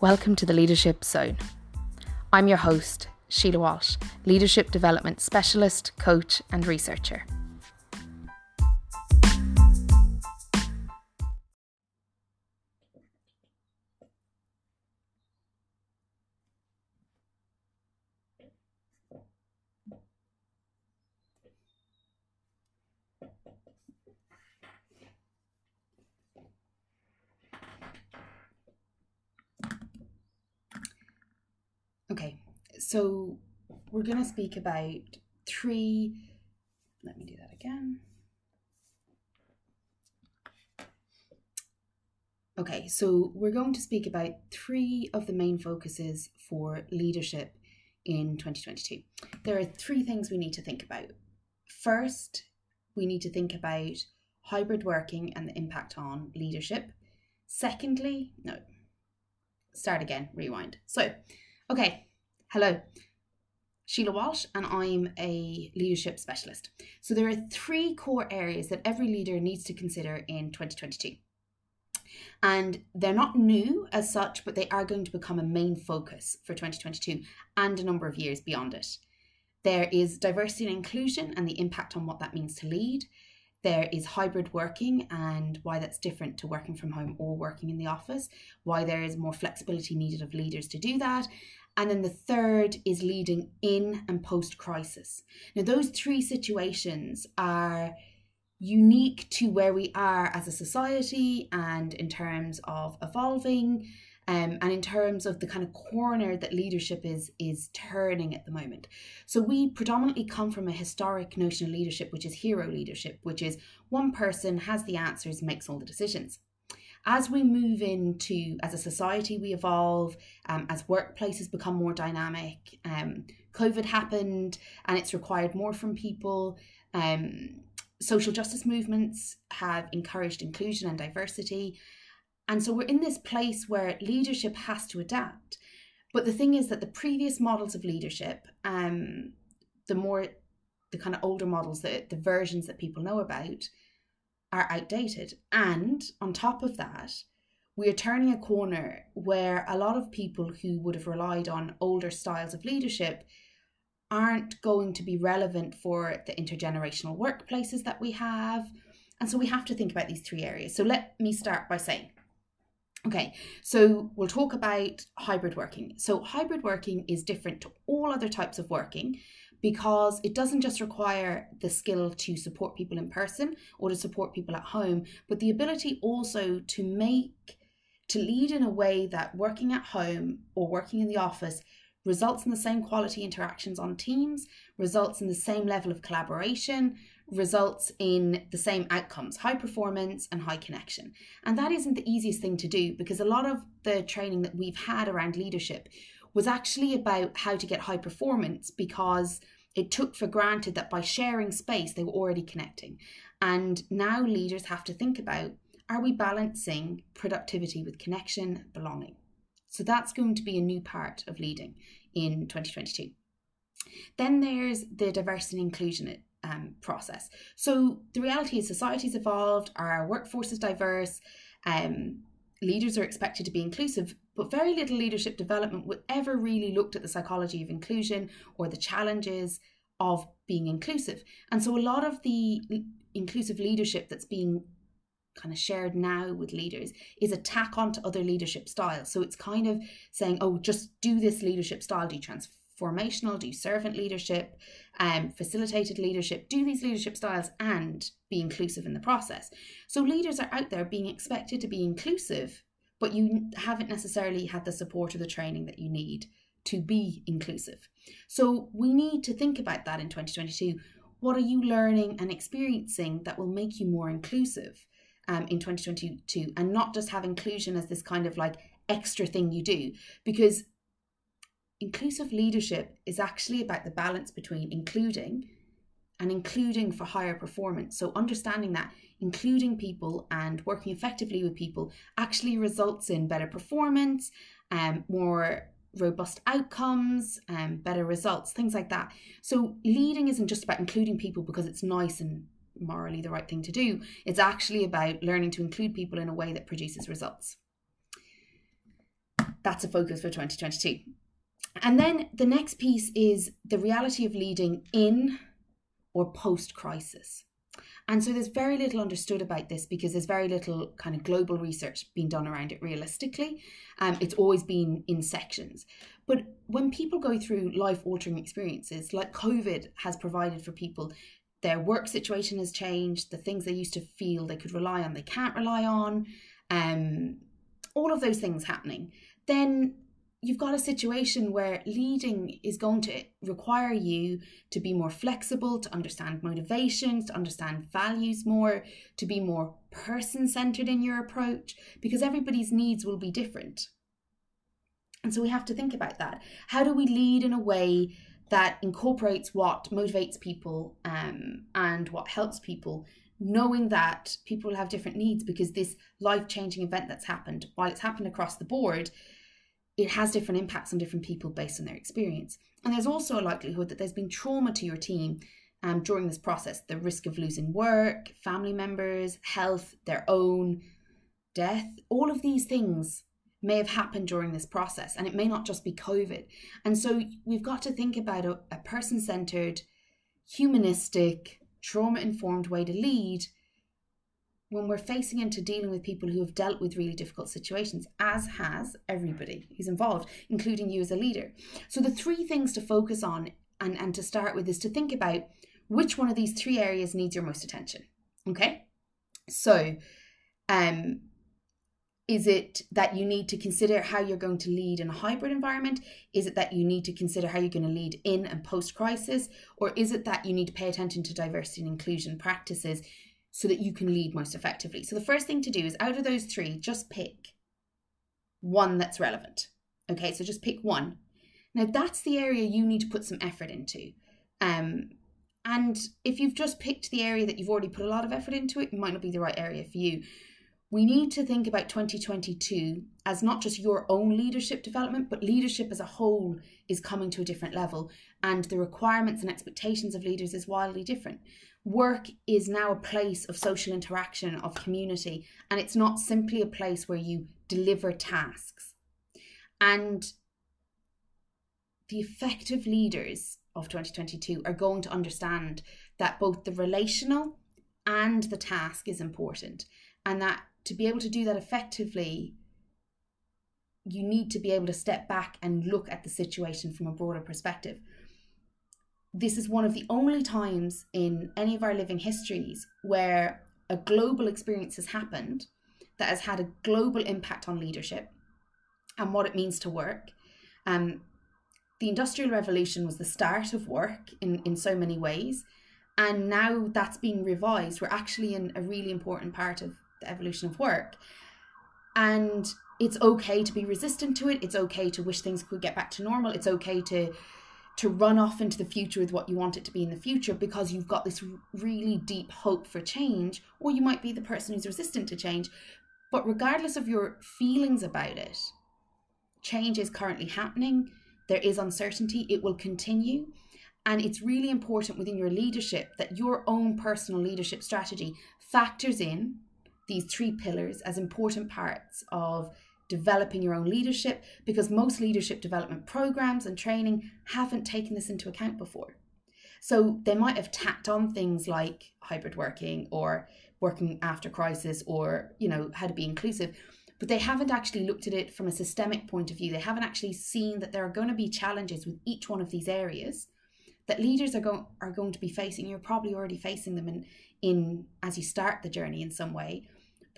Welcome to the Leadership Zone. I'm your host, Sile Walsh, Leadership Development Specialist, Coach, and Researcher. So we're going to speak about three. Let me do that again. Okay, so we're going to speak about three of the main focuses for leadership in 2022. There are three things we need to think about. First, we need to think about hybrid working and the impact on leadership. Secondly, no, start again, rewind. So, Okay, hello. Sile Walsh, and I'm a leadership specialist. So, there are three core areas that every leader needs to consider in 2022. And they're not new as such, but they are going to become a main focus for 2022 and a number of years beyond it. There is diversity and inclusion and the impact on what that means to lead. There is hybrid working and why that's different to working from home or working in the office, why there is more flexibility needed of leaders to do that, and then the third is leading in and post crisis. Now, those three situations are unique to where we are as a society and in terms of evolving um, and in terms of the kind of corner that leadership is is turning at the moment so we predominantly come from a historic notion of leadership which is hero leadership which is one person has the answers makes all the decisions as we move into as a society we evolve um, as workplaces become more dynamic um, covid happened and it's required more from people um, social justice movements have encouraged inclusion and diversity. And so we're in this place where leadership has to adapt. But the thing is that the previous models of leadership um, the more the kind of older models the, the versions that people know about are outdated. And on top of that, we are turning a corner where a lot of people who would have relied on older styles of leadership aren't going to be relevant for the intergenerational workplaces that we have. And so we have to think about these three areas. So let me start by saying, okay, so we'll talk about hybrid working. So hybrid working is different to all other types of working because it doesn't just require the skill to support people in person or to support people at home, but the ability also to make, to lead in a way that working at home or working in the office results in the same quality interactions on teams, results in the same level of collaboration, results in the same outcomes high performance and high connection. And that isn't the easiest thing to do because a lot of the training that we've had around leadership was actually about how to get high performance because it took for granted that by sharing space, they were already connecting. And now leaders have to think about are we balancing productivity with connection, belonging? So that's going to be a new part of leading in 2022. Then there's the diversity and inclusion um, process. So the reality is society's evolved, our workforce is diverse, um, leaders are expected to be inclusive, but very little leadership development would ever really looked at the psychology of inclusion or the challenges of being inclusive. And so a lot of the inclusive leadership that's being kind of shared now with leaders is a tack onto other leadership styles. So it's kind of saying, oh, just do this leadership style, do transformational, do servant leadership, um, facilitated leadership, do these leadership styles and be inclusive in the process. So leaders are out there being expected to be inclusive, but you haven't necessarily had the support or the training that you need to be inclusive. So we need to think about that in 2022. What are you learning and experiencing that will make you more inclusive um, in 2022 and not just have inclusion as this kind of like extra thing you do? Because inclusive leadership is actually about the balance between including and including for higher performance. So, understanding that including people and working effectively with people actually results in better performance, um, more robust outcomes, um, better results, things like that. So, leading isn't just about including people because it's nice and morally the right thing to do, it's actually about learning to include people in a way that produces results that's a focus for 2022. And then the next piece is the reality of leading in or post crisis. And so there's very little understood about this because there's very little kind of global research being done around it realistically. Um, it's always been in sections. But when people go through life altering experiences, like COVID has provided for people, their work situation has changed, the things they used to feel they could rely on, they can't rely on, um, all of those things happening, then you've got a situation where leading is going to require you to be more flexible, to understand motivations, to understand values more, to be more person centered in your approach, because everybody's needs will be different. And so we have to think about that. How do we lead in a way that incorporates what motivates people um, and what helps people? Knowing that people will have different needs because this life changing event that's happened, while it's happened across the board, it has different impacts on different people based on their experience. And there's also a likelihood that there's been trauma to your team um, during this process the risk of losing work, family members, health, their own, death. All of these things may have happened during this process, and it may not just be COVID. And so we've got to think about a, a person centered, humanistic, trauma informed way to lead when we're facing into dealing with people who have dealt with really difficult situations, as has everybody who's involved, including you as a leader. So, the three things to focus on and, and to start with is to think about which one of these three areas needs your most attention. Okay. So, um, is it that you need to consider how you're going to lead in a hybrid environment? Is it that you need to consider how you're going to lead in and post crisis? Or is it that you need to pay attention to diversity and inclusion practices so that you can lead most effectively. So the first thing to do is out of those three, just pick one that's relevant. Okay, so just pick one. Now that's the area you need to put some effort into. Um, and if you've just picked the area that you've already put a lot of effort into, it might not be the right area for you. We need to think about 2022 as not just your own leadership development, but leadership as a whole is coming to a different level, and the requirements and expectations of leaders is wildly different work is now a place of social interaction, of community, and it's not simply a place where you deliver tasks. And the effective leaders of 2022 are going to understand that both the relational and the task is important, and that to be able to do that effectively, you need to be able to step back and look at the situation from a broader perspective this is one of the only times in any of our living histories where a global experience has happened that has had a global impact on leadership and what it means to work. Um, the Industrial Revolution was the start of work in, in so many ways. And now that's been revised. We're actually in a really important part of the evolution of work. And it's okay to be resistant to it. It's okay to wish things could get back to normal. It's okay to to run off into the future with what you want it to be in the future because you've got this really deep hope for change, or you might be the person who's resistant to change. But regardless of your feelings about it, change is currently happening. There is uncertainty, it will continue. And it's really important within your leadership that your own personal leadership strategy factors in these three pillars as important parts of developing your own leadership because most leadership development programs and training haven't taken this into account before. So they might have tacked on things like hybrid working or working after crisis or, you know, how to be inclusive, but they haven't actually looked at it from a systemic point of view. They haven't actually seen that there are going to be challenges with each one of these areas that leaders are going are going to be facing. You're probably already facing them in in as you start the journey in some way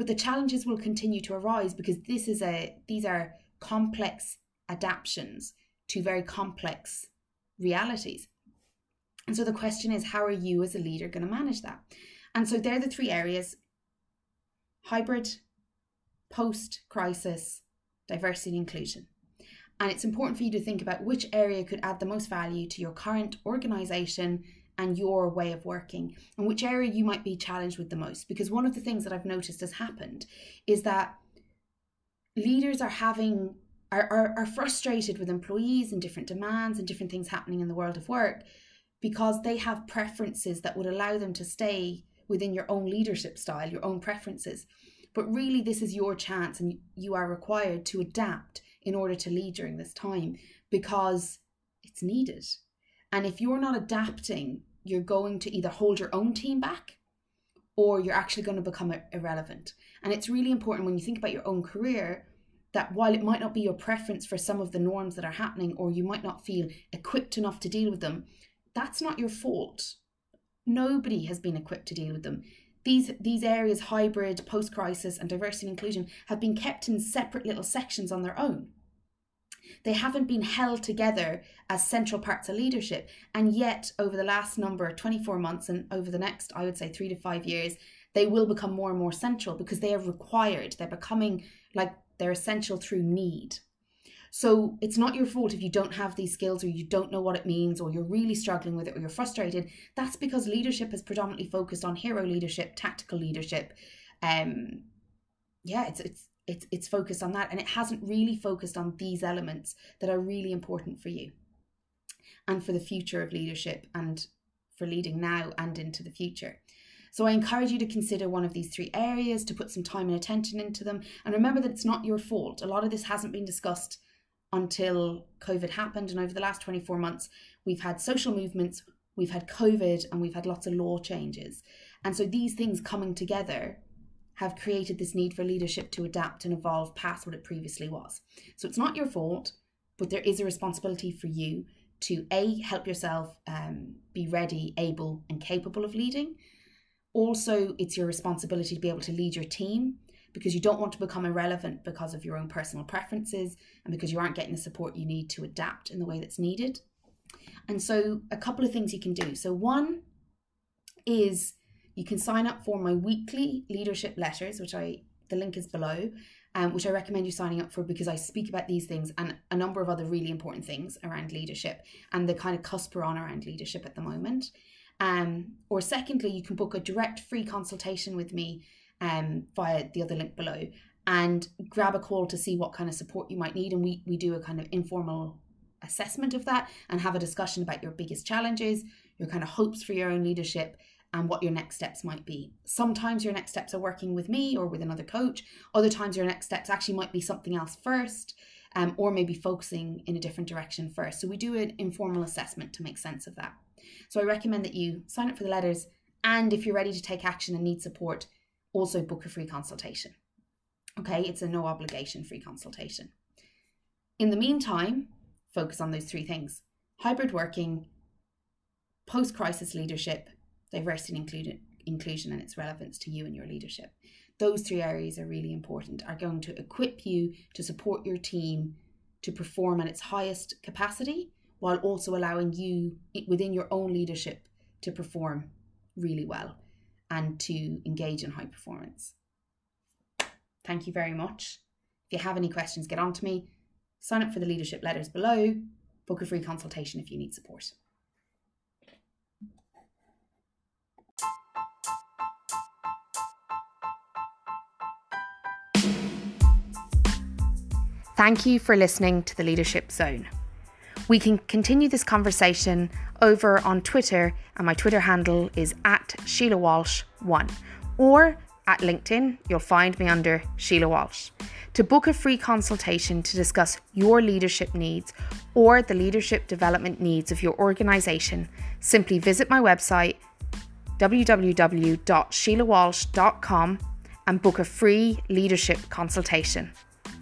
but the challenges will continue to arise because this is a these are complex adaptations to very complex realities. And so the question is, how are you as a leader going to manage that? And so they're the three areas hybrid, post crisis, diversity and inclusion. And it's important for you to think about which area could add the most value to your current organization and your way of working and which area you might be challenged with the most. Because one of the things that I've noticed has happened is that leaders are having are, are, are frustrated with employees and different demands and different things happening in the world of work because they have preferences that would allow them to stay within your own leadership style, your own preferences. But really, this is your chance, and you are required to adapt in order to lead during this time because it's needed. And if you're not adapting, you're going to either hold your own team back or you're actually going to become irrelevant. And it's really important when you think about your own career that while it might not be your preference for some of the norms that are happening, or you might not feel equipped enough to deal with them, that's not your fault. Nobody has been equipped to deal with them. These, these areas, hybrid, post crisis, and diversity and inclusion, have been kept in separate little sections on their own. They haven't been held together as central parts of leadership. And yet, over the last number, of 24 months, and over the next, I would say, three to five years, they will become more and more central because they are required. They're becoming like they're essential through need. So it's not your fault if you don't have these skills or you don't know what it means or you're really struggling with it or you're frustrated. That's because leadership is predominantly focused on hero leadership, tactical leadership. Um yeah, it's it's it's it's focused on that and it hasn't really focused on these elements that are really important for you and for the future of leadership and for leading now and into the future. So I encourage you to consider one of these three areas, to put some time and attention into them. And remember that it's not your fault. A lot of this hasn't been discussed until COVID happened. And over the last 24 months, we've had social movements, we've had COVID, and we've had lots of law changes. And so these things coming together have created this need for leadership to adapt and evolve past what it previously was. So it's not your fault, but there is a responsibility for you to A, help yourself um, be ready, able, and capable of leading, also, it's your responsibility to be able to lead your team because you don't want to become irrelevant because of your own personal preferences and because you aren't getting the support you need to adapt in the way that's needed. And so, a couple of things you can do. So, one is you can sign up for my weekly leadership letters, which I the link is below, um, which I recommend you signing up for because I speak about these things and a number of other really important things around leadership and the kind of cusp we're on around leadership at the moment. Um, or secondly, you can book a direct free consultation with me um, via the other link below and grab a call to see what kind of support you might need. And we, we do a kind of informal assessment of that and have a discussion about your biggest challenges, your kind of hopes for your own leadership, and what your next steps might be. Sometimes your next steps are working with me or with another coach. Other times your next steps actually might be something else first, um, or maybe focusing in a different direction first. So we do an informal assessment to make sense of that. So I recommend that you sign up for the letters and if you're ready to take action and need support, also book a free consultation. Okay, it's a no obligation free consultation. In the meantime, focus on those three things hybrid working, post crisis leadership, diversity and include- inclusion, and its relevance to you and your leadership. Those three areas are really important, are going to equip you to support your team to perform at its highest capacity while also allowing you within your own leadership to perform really well and to engage in high performance. Thank you very much. If you have any questions, get on to me. Sign up for the leadership letters below. Book a free consultation if you need support. Thank you for listening to the Leadership Zone. We can continue this conversation over on Twitter, and my Twitter handle is at Sile Walsh1 or at LinkedIn, you'll find me under Sile Walsh. To book a free consultation to discuss your leadership needs or the leadership development needs of your organisation, simply visit my website www.silewalsh.com and book a free leadership consultation.